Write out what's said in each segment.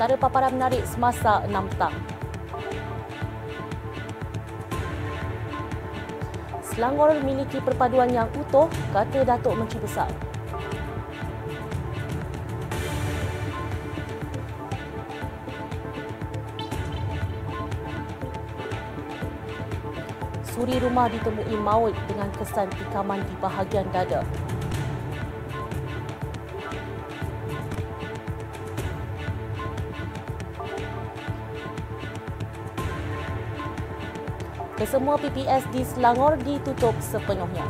antara paparan menarik semasa 6 petang. Selangor memiliki perpaduan yang utuh, kata Datuk Menteri Besar. Suri rumah ditemui maut dengan kesan tikaman di bahagian dada. Kesemua PPS di Selangor ditutup sepenuhnya.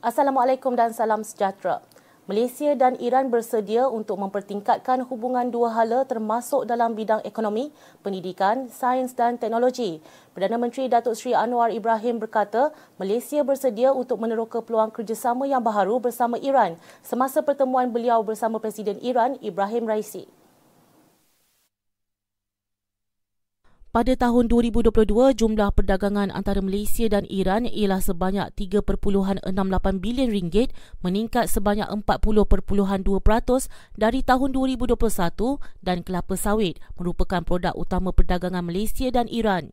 Assalamualaikum dan salam sejahtera. Malaysia dan Iran bersedia untuk mempertingkatkan hubungan dua hala termasuk dalam bidang ekonomi, pendidikan, sains dan teknologi. Perdana Menteri Datuk Seri Anwar Ibrahim berkata, Malaysia bersedia untuk meneroka peluang kerjasama yang baharu bersama Iran semasa pertemuan beliau bersama Presiden Iran Ibrahim Raisi. Pada tahun 2022, jumlah perdagangan antara Malaysia dan Iran ialah sebanyak 3.68 bilion ringgit, meningkat sebanyak 40.2% dari tahun 2021 dan kelapa sawit merupakan produk utama perdagangan Malaysia dan Iran.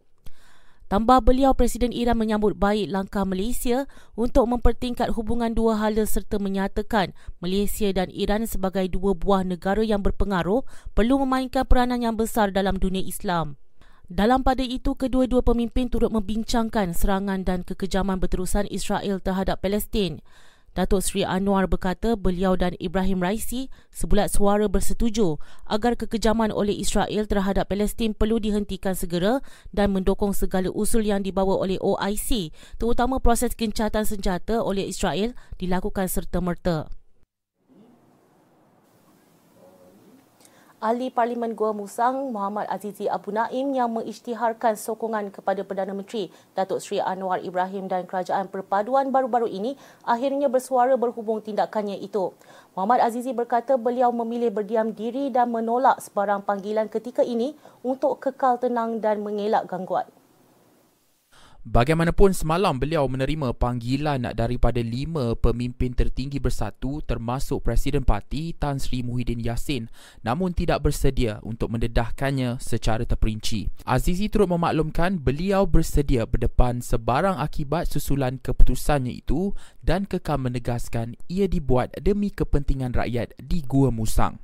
Tambah beliau, Presiden Iran menyambut baik langkah Malaysia untuk mempertingkat hubungan dua hala serta menyatakan Malaysia dan Iran sebagai dua buah negara yang berpengaruh perlu memainkan peranan yang besar dalam dunia Islam. Dalam pada itu, kedua-dua pemimpin turut membincangkan serangan dan kekejaman berterusan Israel terhadap Palestin. Datuk Seri Anwar berkata beliau dan Ibrahim Raisi sebulat suara bersetuju agar kekejaman oleh Israel terhadap Palestin perlu dihentikan segera dan mendukung segala usul yang dibawa oleh OIC terutama proses gencatan senjata oleh Israel dilakukan serta-merta. Ahli Parlimen Gua Musang Muhammad Azizi Abu Naim yang mengisytiharkan sokongan kepada Perdana Menteri Datuk Seri Anwar Ibrahim dan Kerajaan Perpaduan baru-baru ini akhirnya bersuara berhubung tindakannya itu. Muhammad Azizi berkata beliau memilih berdiam diri dan menolak sebarang panggilan ketika ini untuk kekal tenang dan mengelak gangguan. Bagaimanapun semalam beliau menerima panggilan daripada lima pemimpin tertinggi bersatu termasuk Presiden Parti Tan Sri Muhyiddin Yassin namun tidak bersedia untuk mendedahkannya secara terperinci. Azizi turut memaklumkan beliau bersedia berdepan sebarang akibat susulan keputusannya itu dan kekal menegaskan ia dibuat demi kepentingan rakyat di Gua Musang.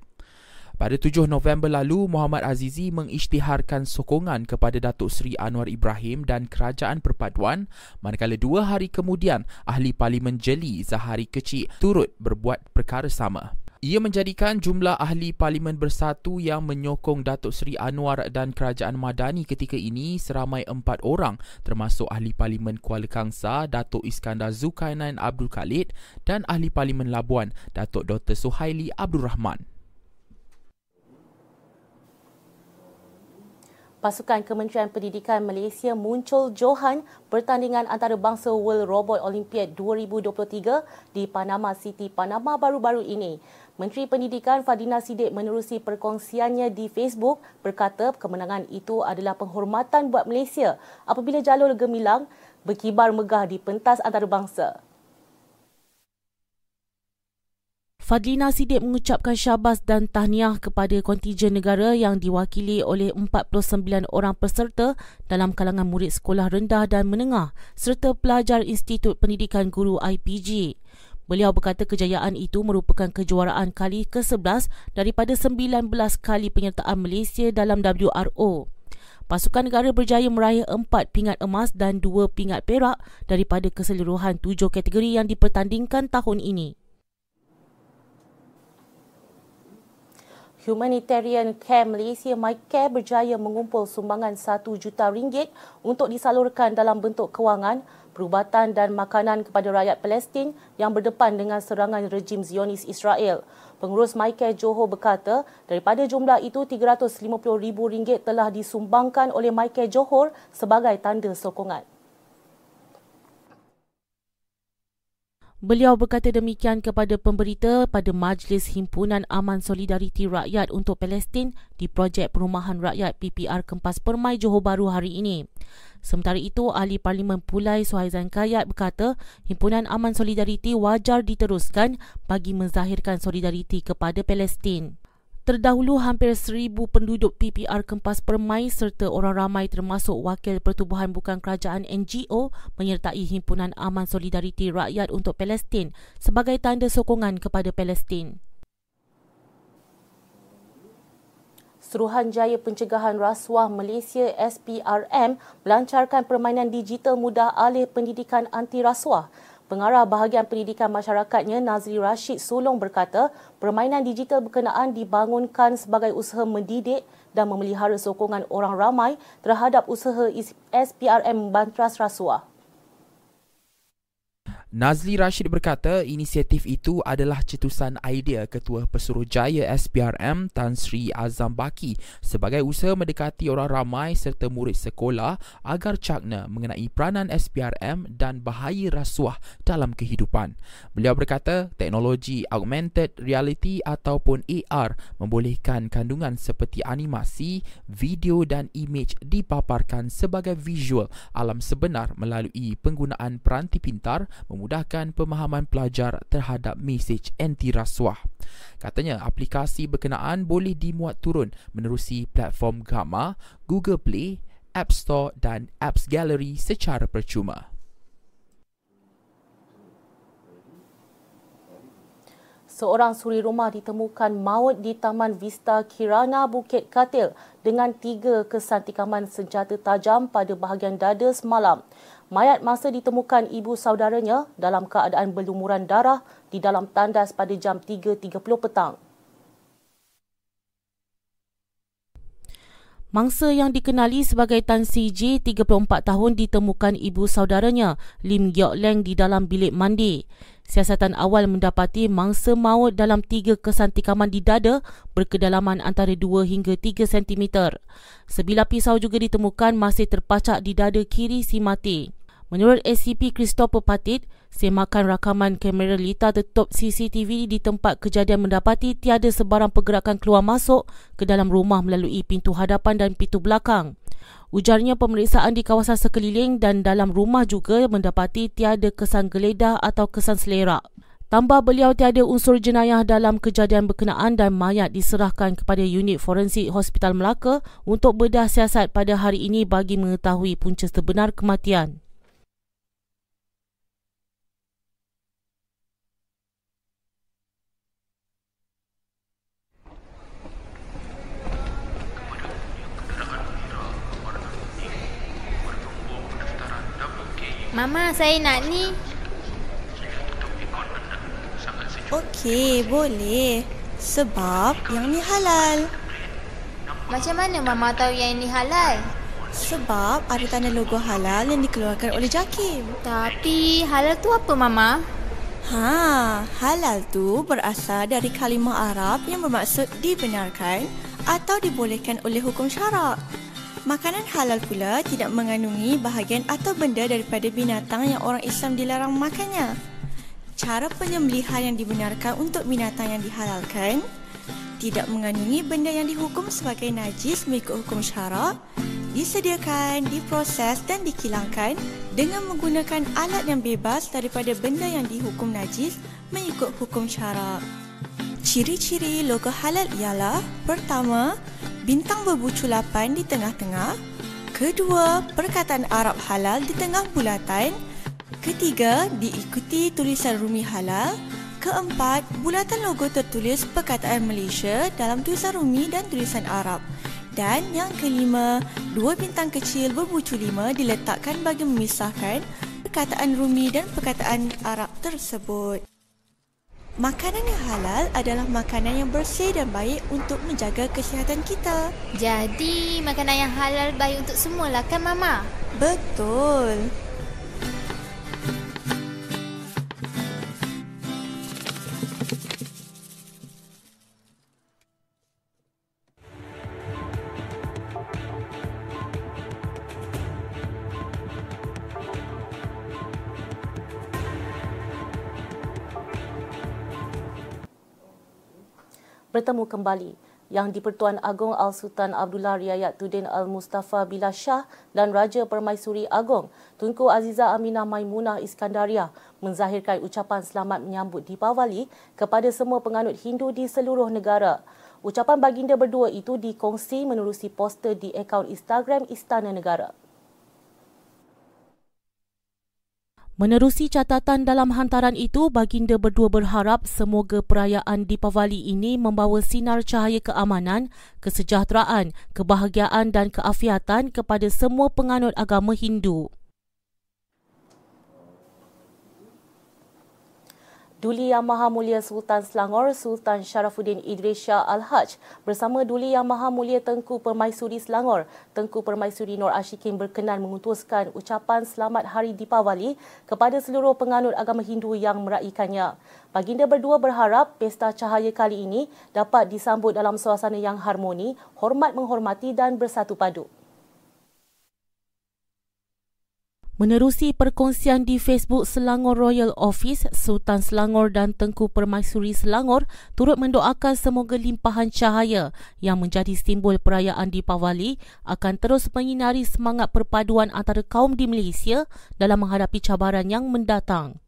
Pada 7 November lalu, Muhammad Azizi mengisytiharkan sokongan kepada Datuk Seri Anwar Ibrahim dan Kerajaan Perpaduan manakala dua hari kemudian Ahli Parlimen Jeli Zahari Kecil turut berbuat perkara sama. Ia menjadikan jumlah ahli parlimen bersatu yang menyokong Datuk Seri Anwar dan Kerajaan Madani ketika ini seramai empat orang termasuk ahli parlimen Kuala Kangsa Datuk Iskandar Zulkarnain Abdul Khalid dan ahli parlimen Labuan Datuk Dr. Suhaili Abdul Rahman. Pasukan Kementerian Pendidikan Malaysia muncul Johan pertandingan antarabangsa World Robot Olympiad 2023 di Panama City, Panama baru-baru ini. Menteri Pendidikan Fadina Sidik menerusi perkongsiannya di Facebook berkata kemenangan itu adalah penghormatan buat Malaysia apabila jalur gemilang berkibar megah di pentas antarabangsa. Fadlina Sidik mengucapkan syabas dan tahniah kepada kontijen negara yang diwakili oleh 49 orang peserta dalam kalangan murid sekolah rendah dan menengah serta pelajar Institut Pendidikan Guru IPG. Beliau berkata kejayaan itu merupakan kejuaraan kali ke-11 daripada 19 kali penyertaan Malaysia dalam WRO. Pasukan negara berjaya meraih 4 pingat emas dan 2 pingat perak daripada keseluruhan 7 kategori yang dipertandingkan tahun ini. Humanitarian Care Malaysia MyCare berjaya mengumpul sumbangan 1 juta ringgit untuk disalurkan dalam bentuk kewangan, perubatan dan makanan kepada rakyat Palestin yang berdepan dengan serangan rejim Zionis Israel. Pengurus MyCare Johor berkata, daripada jumlah itu RM350,000 telah disumbangkan oleh MyCare Johor sebagai tanda sokongan. Beliau berkata demikian kepada pemberita pada Majlis Himpunan Aman Solidariti Rakyat untuk Palestin di Projek Perumahan Rakyat PPR Kempas Permai Johor Bahru hari ini. Sementara itu, Ahli Parlimen Pulai Suhaizan Kayat berkata Himpunan Aman Solidariti wajar diteruskan bagi menzahirkan solidariti kepada Palestin. Terdahulu hampir seribu penduduk PPR Kempas Permai serta orang ramai termasuk Wakil Pertubuhan Bukan Kerajaan NGO menyertai Himpunan Aman Solidariti Rakyat untuk Palestin sebagai tanda sokongan kepada Palestin. Suruhanjaya Pencegahan Rasuah Malaysia SPRM melancarkan permainan digital mudah alih pendidikan anti rasuah Pengarah bahagian pendidikan masyarakatnya Nazri Rashid Sulong berkata, permainan digital berkenaan dibangunkan sebagai usaha mendidik dan memelihara sokongan orang ramai terhadap usaha SPRM Bantras Rasuah. Nazli Rashid berkata inisiatif itu adalah cetusan idea Ketua Pesuruhjaya SPRM Tan Sri Azam Baki sebagai usaha mendekati orang ramai serta murid sekolah agar cakna mengenai peranan SPRM dan bahaya rasuah dalam kehidupan. Beliau berkata teknologi augmented reality ataupun AR membolehkan kandungan seperti animasi, video dan imej dipaparkan sebagai visual alam sebenar melalui penggunaan peranti pintar memudahkan pemahaman pelajar terhadap mesej anti rasuah. Katanya aplikasi berkenaan boleh dimuat turun menerusi platform Gamma, Google Play, App Store dan Apps Gallery secara percuma. Seorang suri rumah ditemukan maut di Taman Vista Kirana Bukit Katil dengan tiga kesan tikaman senjata tajam pada bahagian dada semalam. Mayat masa ditemukan ibu saudaranya dalam keadaan berlumuran darah di dalam tandas pada jam 3.30 petang. Mangsa yang dikenali sebagai Tan Si J, 34 tahun ditemukan ibu saudaranya Lim Giok Leng di dalam bilik mandi. Siasatan awal mendapati mangsa maut dalam tiga kesan tikaman di dada berkedalaman antara 2 hingga 3 cm. Sebilah pisau juga ditemukan masih terpacak di dada kiri si mati. Menurut SCP Christopher Patit, semakan rakaman kamera lita tertutup CCTV di tempat kejadian mendapati tiada sebarang pergerakan keluar masuk ke dalam rumah melalui pintu hadapan dan pintu belakang. Ujarnya pemeriksaan di kawasan sekeliling dan dalam rumah juga mendapati tiada kesan geledah atau kesan selerak. Tambah beliau tiada unsur jenayah dalam kejadian berkenaan dan mayat diserahkan kepada unit forensik Hospital Melaka untuk bedah siasat pada hari ini bagi mengetahui punca sebenar kematian. Mama, saya nak ni. Okey, boleh. Sebab yang ni halal. Macam mana Mama tahu yang ini halal? Sebab ada tanda logo halal yang dikeluarkan oleh JAKIM. Tapi halal tu apa Mama? Ha, halal tu berasal dari kalimah Arab yang bermaksud dibenarkan atau dibolehkan oleh hukum syarak. Makanan halal pula tidak mengandungi bahagian atau benda daripada binatang yang orang Islam dilarang makannya. Cara penyembelihan yang dibenarkan untuk binatang yang dihalalkan tidak mengandungi benda yang dihukum sebagai najis mengikut hukum syarak, disediakan, diproses dan dikilangkan dengan menggunakan alat yang bebas daripada benda yang dihukum najis mengikut hukum syarak. Ciri-ciri logo halal ialah Pertama, bintang berbucu lapan di tengah-tengah. Kedua, perkataan Arab halal di tengah bulatan. Ketiga, diikuti tulisan rumi halal. Keempat, bulatan logo tertulis perkataan Malaysia dalam tulisan rumi dan tulisan Arab. Dan yang kelima, dua bintang kecil berbucu lima diletakkan bagi memisahkan perkataan rumi dan perkataan Arab tersebut. Makanan yang halal adalah makanan yang bersih dan baik untuk menjaga kesihatan kita. Jadi, makanan yang halal baik untuk semua lah kan Mama? Betul. Bertemu kembali yang di-Pertuan Agong Al-Sultan Abdullah Riayat Tudin Al-Mustafa Billah Shah dan Raja Permaisuri Agong Tunku Aziza Aminah Maimunah Iskandaria menzahirkan ucapan selamat menyambut Deepavali kepada semua penganut Hindu di seluruh negara. Ucapan baginda berdua itu dikongsi menerusi poster di akaun Instagram Istana Negara. Menerusi catatan dalam hantaran itu, baginda berdua berharap semoga perayaan Deepavali ini membawa sinar cahaya keamanan, kesejahteraan, kebahagiaan dan keafiatan kepada semua penganut agama Hindu. Duli Yang Maha Mulia Sultan Selangor Sultan Sharafuddin Idris Shah Al-Haj bersama Duli Yang Maha Mulia Tengku Permaisuri Selangor Tengku Permaisuri Nur Ashikin berkenan mengutuskan ucapan selamat Hari Deepavali kepada seluruh penganut agama Hindu yang meraihkannya. Baginda berdua berharap pesta cahaya kali ini dapat disambut dalam suasana yang harmoni, hormat menghormati dan bersatu padu. Menerusi perkongsian di Facebook Selangor Royal Office, Sultan Selangor dan Tengku Permaisuri Selangor turut mendoakan semoga limpahan cahaya yang menjadi simbol perayaan di Pawali akan terus menyinari semangat perpaduan antara kaum di Malaysia dalam menghadapi cabaran yang mendatang.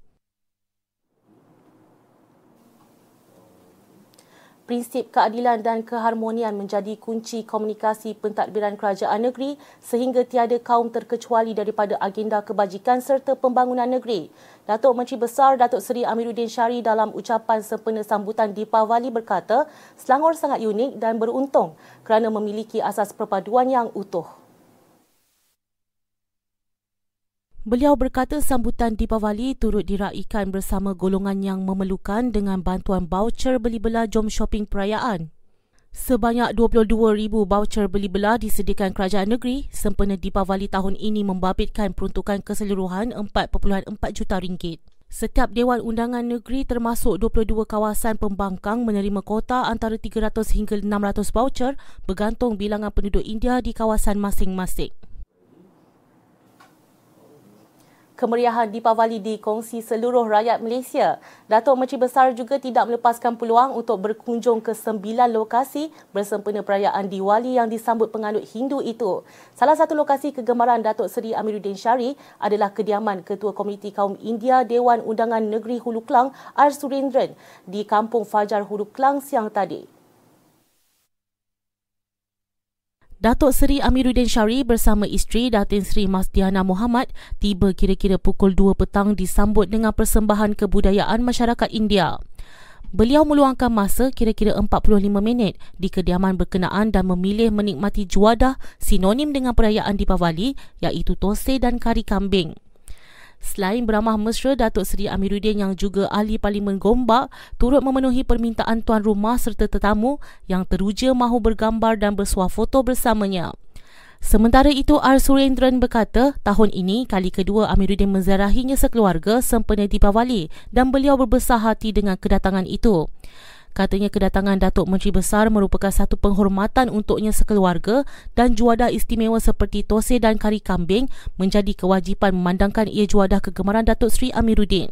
Prinsip keadilan dan keharmonian menjadi kunci komunikasi pentadbiran kerajaan negeri sehingga tiada kaum terkecuali daripada agenda kebajikan serta pembangunan negeri. Datuk Menteri Besar Datuk Seri Amiruddin Syari dalam ucapan sempena sambutan di Pavali berkata, Selangor sangat unik dan beruntung kerana memiliki asas perpaduan yang utuh. Beliau berkata sambutan Deepavali turut diraikan bersama golongan yang memerlukan dengan bantuan baucer beli belah jom shopping perayaan. Sebanyak 22,000 baucer beli belah disediakan kerajaan negeri sempena Deepavali tahun ini membabitkan peruntukan keseluruhan 4.4 juta ringgit. Setiap Dewan Undangan Negeri termasuk 22 kawasan pembangkang menerima kota antara 300 hingga 600 voucher bergantung bilangan penduduk India di kawasan masing-masing. Kemeriahan Deepavali dikongsi seluruh rakyat Malaysia. Datuk Menteri Besar juga tidak melepaskan peluang untuk berkunjung ke sembilan lokasi bersempena perayaan Diwali yang disambut penganut Hindu itu. Salah satu lokasi kegemaran Datuk Seri Amiruddin Syari adalah kediaman Ketua Komuniti Kaum India Dewan Undangan Negeri Hulu Klang R. Surendran di Kampung Fajar Hulu Klang siang tadi. Datuk Seri Amiruddin Syari bersama isteri Datin Seri Masdiana Muhammad tiba kira-kira pukul 2 petang disambut dengan persembahan kebudayaan masyarakat India. Beliau meluangkan masa kira-kira 45 minit di kediaman berkenaan dan memilih menikmati juadah sinonim dengan perayaan Deepavali iaitu tose dan kari kambing. Selain beramah mesra, Datuk Seri Amiruddin yang juga ahli Parlimen Gombak turut memenuhi permintaan tuan rumah serta tetamu yang teruja mahu bergambar dan bersuah foto bersamanya. Sementara itu, R. Surendran berkata, tahun ini kali kedua Amiruddin menziarahinya sekeluarga sempena Deepavali dan beliau berbesar hati dengan kedatangan itu. Katanya kedatangan Datuk Menteri Besar merupakan satu penghormatan untuknya sekeluarga dan juadah istimewa seperti tose dan kari kambing menjadi kewajipan memandangkan ia juadah kegemaran Datuk Seri Amiruddin.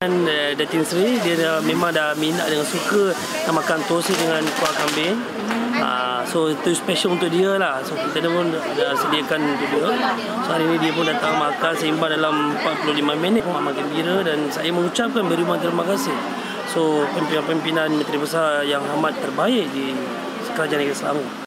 Dan uh, Datin Seri dia dah, memang dah minat dengan suka nak makan tose dengan kuah kambing. Uh, so itu special untuk dia lah. So kita pun dah sediakan untuk dia. So hari ini dia pun datang makan seimbang dalam 45 minit. Mamak gembira dan saya mengucapkan beriman terima kasih. So pimpinan-pimpinan Menteri Besar yang amat terbaik di Kerajaan Negeri Selangor.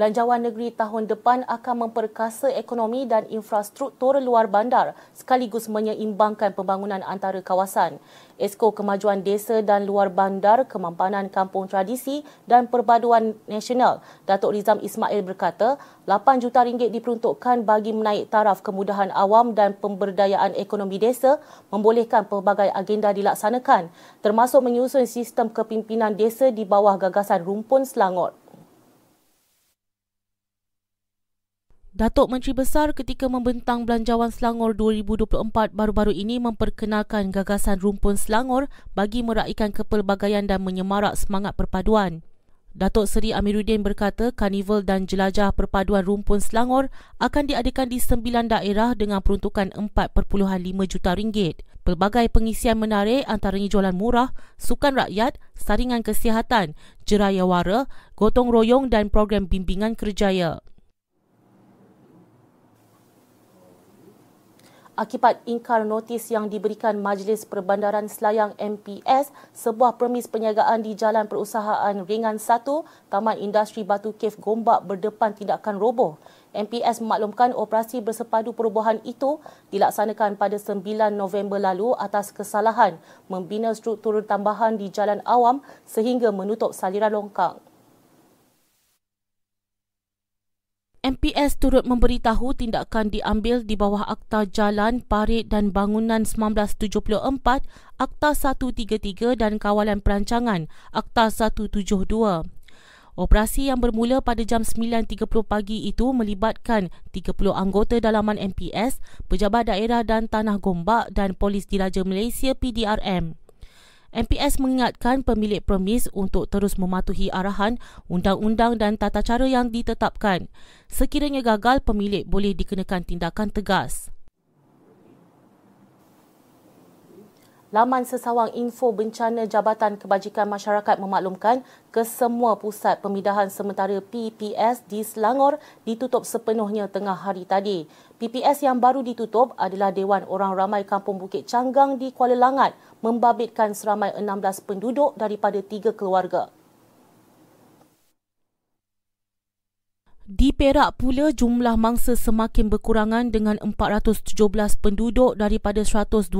Belanjawan negeri tahun depan akan memperkasa ekonomi dan infrastruktur luar bandar sekaligus menyeimbangkan pembangunan antara kawasan. Esko Kemajuan Desa dan Luar Bandar Kemampanan Kampung Tradisi dan Perpaduan Nasional Datuk Rizam Ismail berkata 8 juta ringgit diperuntukkan bagi menaik taraf kemudahan awam dan pemberdayaan ekonomi desa membolehkan pelbagai agenda dilaksanakan termasuk menyusun sistem kepimpinan desa di bawah gagasan rumpun Selangor. Datuk Menteri Besar ketika membentang Belanjawan Selangor 2024 baru-baru ini memperkenalkan gagasan rumpun Selangor bagi meraihkan kepelbagaian dan menyemarak semangat perpaduan. Datuk Seri Amiruddin berkata karnival dan jelajah perpaduan rumpun Selangor akan diadakan di sembilan daerah dengan peruntukan 4.5 juta ringgit. Pelbagai pengisian menarik antaranya jualan murah, sukan rakyat, saringan kesihatan, jeraya wara, gotong royong dan program bimbingan kerjaya. Akibat ingkar notis yang diberikan Majlis Perbandaran Selayang MPS sebuah permis penyagaan di Jalan Perusahaan Ringan 1, Taman Industri Batu Cave Gombak berdepan tindakan roboh. MPS memaklumkan operasi bersepadu perubahan itu dilaksanakan pada 9 November lalu atas kesalahan membina struktur tambahan di jalan awam sehingga menutup saliran longkang. MPS turut memberitahu tindakan diambil di bawah Akta Jalan, Parit dan Bangunan 1974, Akta 133 dan Kawalan Perancangan, Akta 172. Operasi yang bermula pada jam 9.30 pagi itu melibatkan 30 anggota dalaman MPS, pejabat daerah dan tanah gombak dan Polis Diraja Malaysia PDRM. MPS mengingatkan pemilik permis untuk terus mematuhi arahan undang-undang dan tata cara yang ditetapkan. Sekiranya gagal, pemilik boleh dikenakan tindakan tegas. Laman sesawang info bencana Jabatan Kebajikan Masyarakat memaklumkan kesemua pusat pemindahan sementara PPS di Selangor ditutup sepenuhnya tengah hari tadi. PPS yang baru ditutup adalah Dewan Orang Ramai Kampung Bukit Canggang di Kuala Langat membabitkan seramai 16 penduduk daripada tiga keluarga. Di Perak pula jumlah mangsa semakin berkurangan dengan 417 penduduk daripada 124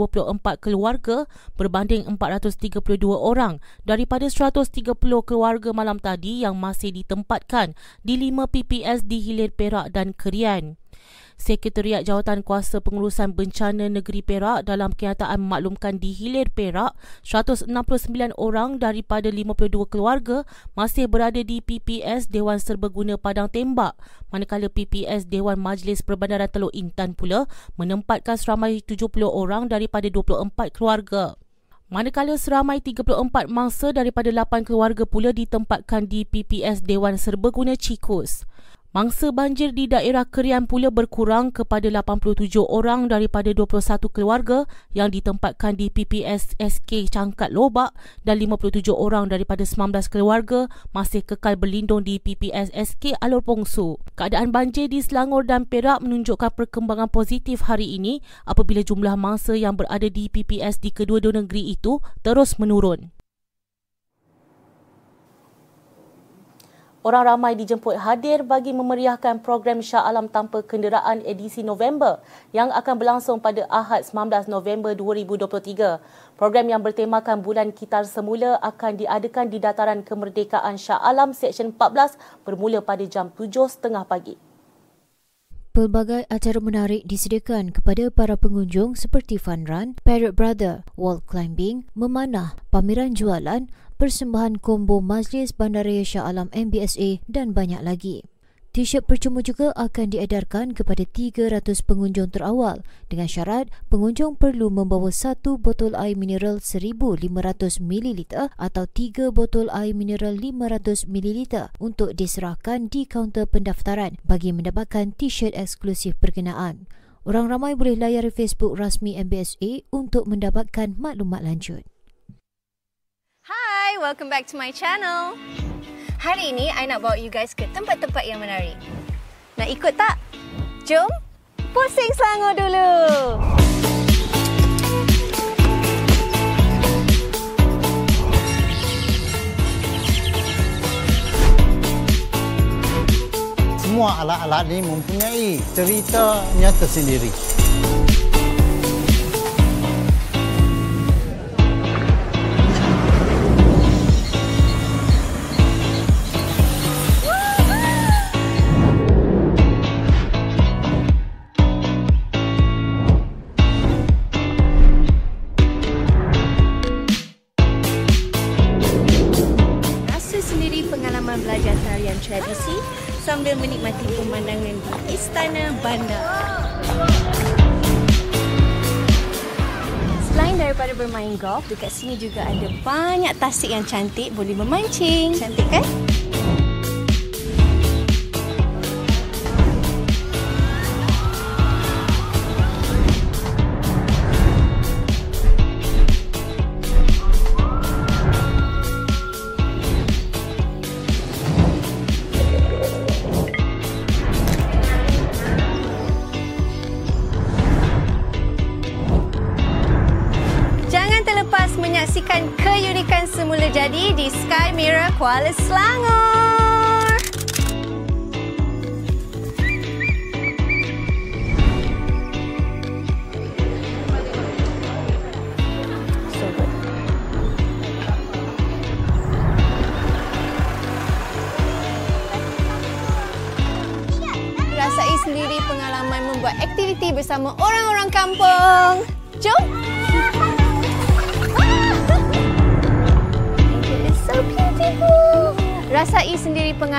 keluarga berbanding 432 orang daripada 130 keluarga malam tadi yang masih ditempatkan di 5 PPS di Hilir Perak dan Kerian. Sekretariat Jawatan Kuasa Pengurusan Bencana Negeri Perak dalam kenyataan memaklumkan di Hilir Perak, 169 orang daripada 52 keluarga masih berada di PPS Dewan Serbaguna Padang Tembak, manakala PPS Dewan Majlis Perbandaran Teluk Intan pula menempatkan seramai 70 orang daripada 24 keluarga. Manakala seramai 34 mangsa daripada 8 keluarga pula ditempatkan di PPS Dewan Serbaguna Cikus. Mangsa banjir di daerah Kerian pula berkurang kepada 87 orang daripada 21 keluarga yang ditempatkan di PPS SK Cangkat Lobak dan 57 orang daripada 19 keluarga masih kekal berlindung di PPS SK Alor Pongsu. Keadaan banjir di Selangor dan Perak menunjukkan perkembangan positif hari ini apabila jumlah mangsa yang berada di PPS di kedua-dua negeri itu terus menurun. Orang ramai dijemput hadir bagi memeriahkan program Shah Alam Tanpa Kenderaan edisi November yang akan berlangsung pada Ahad 19 November 2023. Program yang bertemakan Bulan Kitar Semula akan diadakan di Dataran Kemerdekaan Shah Alam Seksyen 14 bermula pada jam 7.30 pagi. Pelbagai acara menarik disediakan kepada para pengunjung seperti fun run, parrot brother, wall climbing, memanah, pameran jualan, persembahan kombo Majlis Bandaraya Shah Alam MBSA dan banyak lagi. T-shirt percuma juga akan diedarkan kepada 300 pengunjung terawal dengan syarat pengunjung perlu membawa satu botol air mineral 1500ml atau tiga botol air mineral 500ml untuk diserahkan di kaunter pendaftaran bagi mendapatkan T-shirt eksklusif berkenaan. Orang ramai boleh layari Facebook rasmi MBSA untuk mendapatkan maklumat lanjut. Hi, welcome back to my channel. Hari ini, I nak bawa you guys ke tempat-tempat yang menarik. Nak ikut tak? Jom, pusing Selangor dulu! Semua alat-alat ini mempunyai ceritanya tersendiri. Dekat sini juga ada banyak tasik yang cantik boleh memancing. Cantik kan? Kuala Selangor.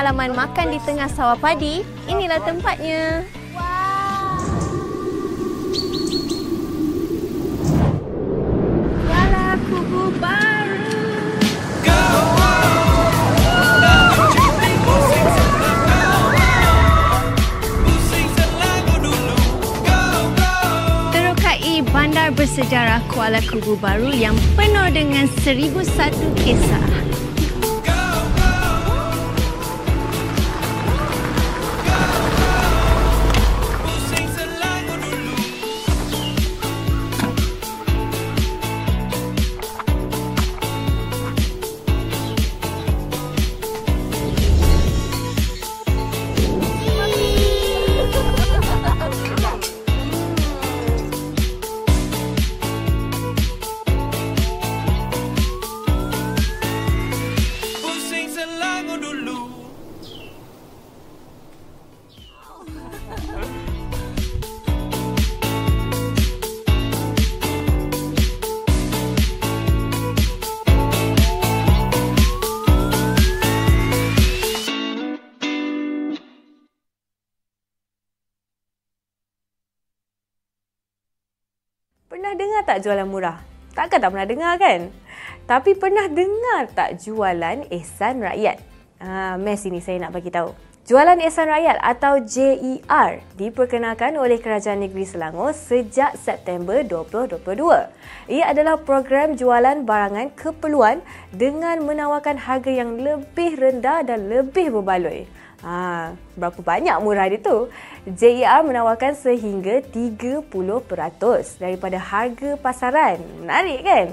Pengalaman makan di tengah sawah padi. Inilah tempatnya. Bandar bersejarah Kuala Kubu Baru yang penuh dengan seribu satu kisah. Pernah dengar tak jualan murah? Takkan tak pernah dengar kan? Tapi pernah dengar tak jualan ehsan rakyat? Ha, mes ini saya nak bagi tahu. Jualan Ehsan Rakyat atau JER diperkenalkan oleh Kerajaan Negeri Selangor sejak September 2022. Ia adalah program jualan barangan keperluan dengan menawarkan harga yang lebih rendah dan lebih berbaloi. Ha, berapa banyak murah dia tu? JER menawarkan sehingga 30% daripada harga pasaran. Menarik kan?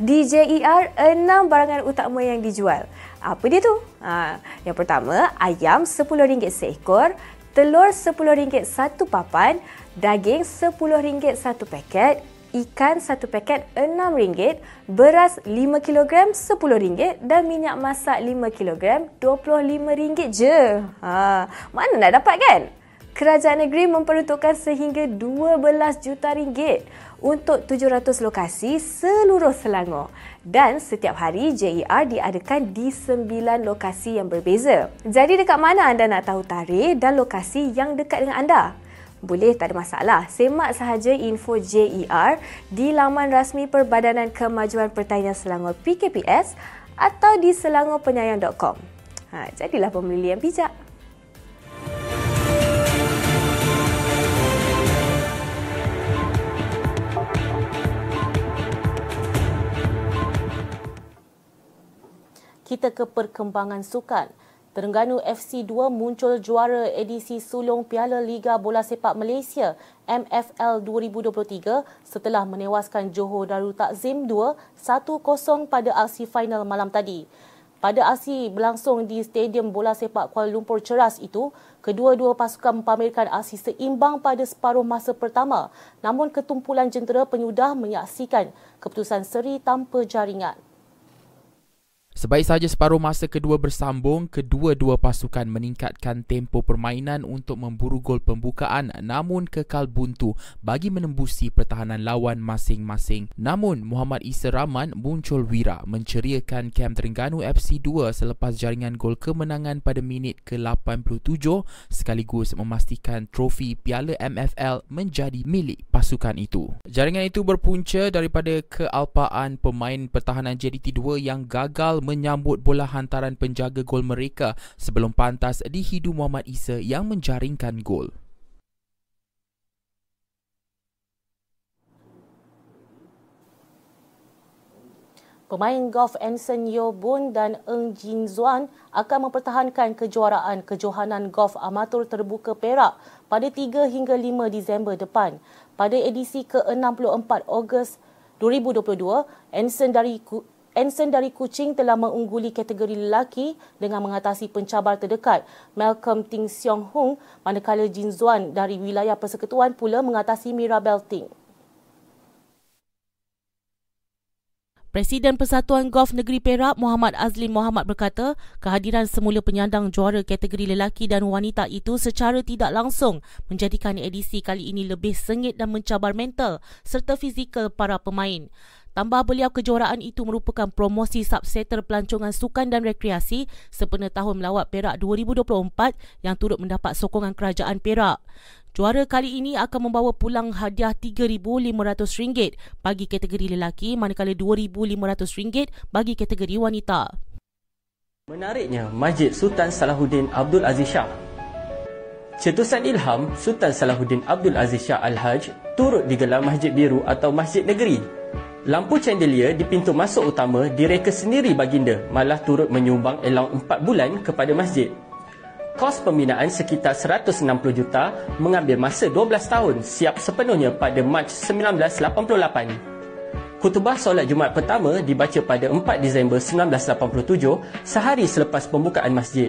Di JER, enam barangan utama yang dijual. Apa dia tu? Ha, yang pertama, ayam RM10 seekor, telur RM10 satu papan, daging RM10 satu paket, ikan satu paket RM6, beras 5 kg RM10 dan minyak masak 5 kg RM25 je. Ha, mana nak dapat kan? Kerajaan negeri memperuntukkan sehingga 12 juta ringgit untuk 700 lokasi seluruh Selangor. Dan setiap hari JER diadakan di 9 lokasi yang berbeza. Jadi dekat mana anda nak tahu tarikh dan lokasi yang dekat dengan anda? Boleh, tak ada masalah. Semak sahaja info JER di laman rasmi Perbadanan Kemajuan Pertanian Selangor PKPS atau di selangorpenyayang.com. Ha, jadilah pembeli yang bijak. Kita ke perkembangan sukan. Terengganu FC 2 muncul juara edisi sulung Piala Liga Bola Sepak Malaysia MFL 2023 setelah menewaskan Johor Darul Takzim 2 1-0 pada aksi final malam tadi. Pada aksi berlangsung di Stadium Bola Sepak Kuala Lumpur Ceras itu, kedua-dua pasukan mempamerkan aksi seimbang pada separuh masa pertama. Namun ketumpulan jentera penyudah menyaksikan keputusan seri tanpa jaringan. Sebaik sahaja separuh masa kedua bersambung, kedua-dua pasukan meningkatkan tempo permainan untuk memburu gol pembukaan namun kekal buntu bagi menembusi pertahanan lawan masing-masing. Namun, Muhammad Isa Rahman muncul wira menceriakan kem Terengganu FC 2 selepas jaringan gol kemenangan pada minit ke-87 sekaligus memastikan trofi Piala MFL menjadi milik pasukan itu. Jaringan itu berpunca daripada kealpaan pemain pertahanan JDT 2 yang gagal menyambut bola hantaran penjaga gol mereka sebelum pantas dihidu Muhammad Isa yang menjaringkan gol. Pemain golf Anson Yeo Boon dan Eng Jin Zuan akan mempertahankan kejuaraan kejohanan golf amatur terbuka Perak pada 3 hingga 5 Disember depan. Pada edisi ke-64 Ogos 2022, Anson dari Anson dari Kuching telah mengungguli kategori lelaki dengan mengatasi pencabar terdekat Malcolm Ting Siong Hung manakala Jin Zuan dari wilayah persekutuan pula mengatasi Mirabel Ting. Presiden Persatuan Golf Negeri Perak Muhammad Azlim Muhammad berkata kehadiran semula penyandang juara kategori lelaki dan wanita itu secara tidak langsung menjadikan edisi kali ini lebih sengit dan mencabar mental serta fizikal para pemain. Tambah beliau kejuaraan itu merupakan promosi subsetter pelancongan sukan dan rekreasi sempena tahun melawat Perak 2024 yang turut mendapat sokongan kerajaan Perak. Juara kali ini akan membawa pulang hadiah RM3,500 bagi kategori lelaki manakala RM2,500 bagi kategori wanita. Menariknya, Masjid Sultan Salahuddin Abdul Aziz Shah. Cetusan ilham Sultan Salahuddin Abdul Aziz Shah Al-Hajj turut digelar Masjid Biru atau Masjid Negeri. Lampu chandelier di pintu masuk utama direka sendiri baginda malah turut menyumbang elang 4 bulan kepada masjid. Kos pembinaan sekitar 160 juta mengambil masa 12 tahun siap sepenuhnya pada Mac 1988. Kutubah solat Jumaat pertama dibaca pada 4 Disember 1987 sehari selepas pembukaan masjid.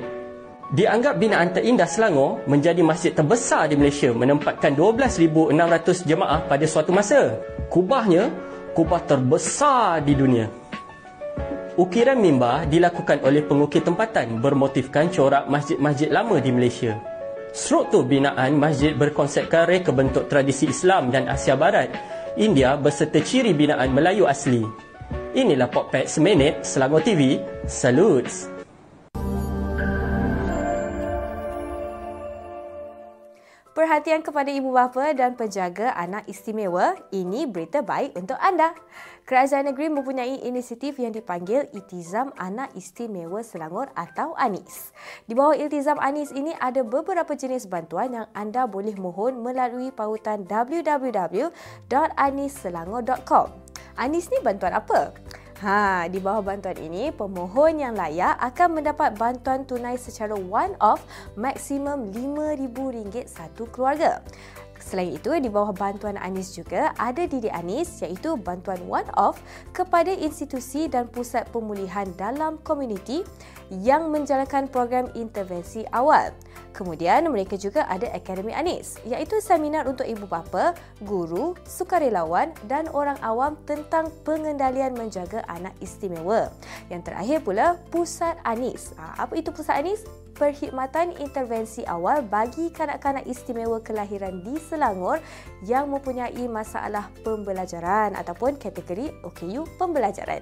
Dianggap binaan terindah Selangor menjadi masjid terbesar di Malaysia menempatkan 12,600 jemaah pada suatu masa. Kubahnya, kubah terbesar di dunia. Ukiran mimbar dilakukan oleh pengukir tempatan bermotifkan corak masjid-masjid lama di Malaysia. Struktur binaan masjid berkonsepkan reka bentuk tradisi Islam dan Asia Barat, India berserta ciri binaan Melayu asli. Inilah Popet Seminit Selangor TV. Salutes! Perhatian kepada ibu bapa dan penjaga anak istimewa, ini berita baik untuk anda. Kerajaan negeri mempunyai inisiatif yang dipanggil Itizam Anak Istimewa Selangor atau ANIS. Di bawah Iltizam ANIS ini ada beberapa jenis bantuan yang anda boleh mohon melalui pautan www.anisselangor.com. ANIS ni bantuan apa? Ha, di bawah bantuan ini, pemohon yang layak akan mendapat bantuan tunai secara one-off maksimum RM5,000 satu keluarga. Selain itu, di bawah bantuan Anis juga ada Didi Anis iaitu bantuan one-off kepada institusi dan pusat pemulihan dalam komuniti yang menjalankan program intervensi awal. Kemudian mereka juga ada Akademi Anis iaitu seminar untuk ibu bapa, guru, sukarelawan dan orang awam tentang pengendalian menjaga anak istimewa. Yang terakhir pula Pusat Anis. Ha, apa itu Pusat Anis? Perkhidmatan intervensi awal bagi kanak-kanak istimewa kelahiran di Selangor yang mempunyai masalah pembelajaran ataupun kategori OKU pembelajaran.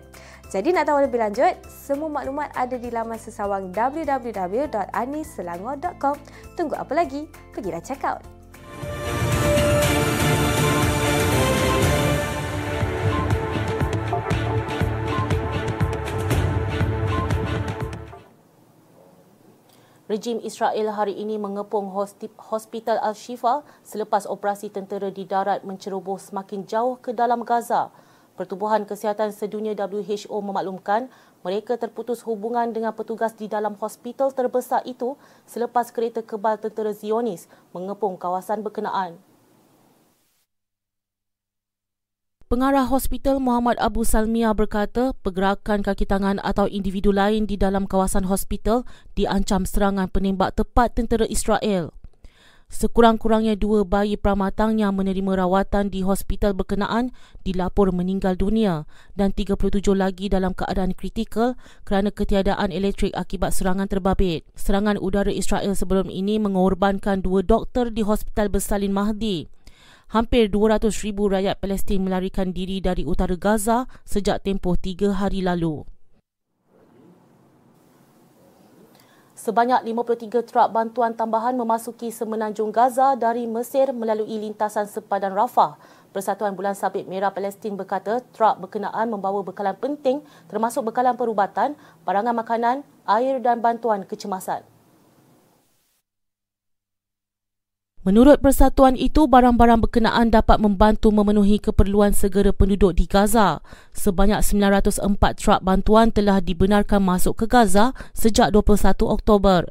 Jadi nak tahu lebih lanjut, semua maklumat ada di laman sesawang www.anisselangor.com. Tunggu apa lagi? Pergilah check out. Rejim Israel hari ini mengepung Hospital Al-Shifa selepas operasi tentera di darat menceroboh semakin jauh ke dalam Gaza. Pertubuhan Kesihatan Sedunia WHO memaklumkan mereka terputus hubungan dengan petugas di dalam hospital terbesar itu selepas kereta kebal tentera Zionis mengepung kawasan berkenaan. Pengarah hospital Muhammad Abu Salmia berkata pergerakan kaki tangan atau individu lain di dalam kawasan hospital diancam serangan penembak tepat tentera Israel. Sekurang-kurangnya dua bayi pramatang yang menerima rawatan di hospital berkenaan dilapor meninggal dunia dan 37 lagi dalam keadaan kritikal kerana ketiadaan elektrik akibat serangan terbabit. Serangan udara Israel sebelum ini mengorbankan dua doktor di Hospital Bersalin Mahdi hampir 200 ribu rakyat Palestin melarikan diri dari utara Gaza sejak tempoh tiga hari lalu. Sebanyak 53 truk bantuan tambahan memasuki semenanjung Gaza dari Mesir melalui lintasan sepadan Rafah. Persatuan Bulan Sabit Merah Palestin berkata truk berkenaan membawa bekalan penting termasuk bekalan perubatan, barangan makanan, air dan bantuan kecemasan. Menurut persatuan itu, barang-barang berkenaan dapat membantu memenuhi keperluan segera penduduk di Gaza. Sebanyak 904 truk bantuan telah dibenarkan masuk ke Gaza sejak 21 Oktober.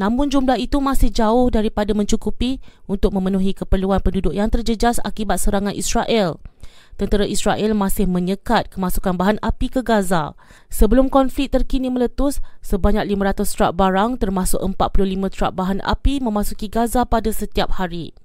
Namun jumlah itu masih jauh daripada mencukupi untuk memenuhi keperluan penduduk yang terjejas akibat serangan Israel. Tentera Israel masih menyekat kemasukan bahan api ke Gaza. Sebelum konflik terkini meletus, sebanyak 500 truk barang termasuk 45 truk bahan api memasuki Gaza pada setiap hari.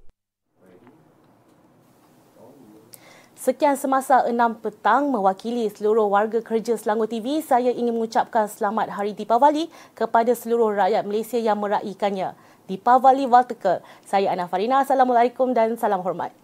Sekian semasa 6 petang mewakili seluruh warga kerja Selangor TV, saya ingin mengucapkan selamat Hari Deepavali kepada seluruh rakyat Malaysia yang meraihkannya. Deepavali Vertical. Saya Ana Farina. Assalamualaikum dan salam hormat.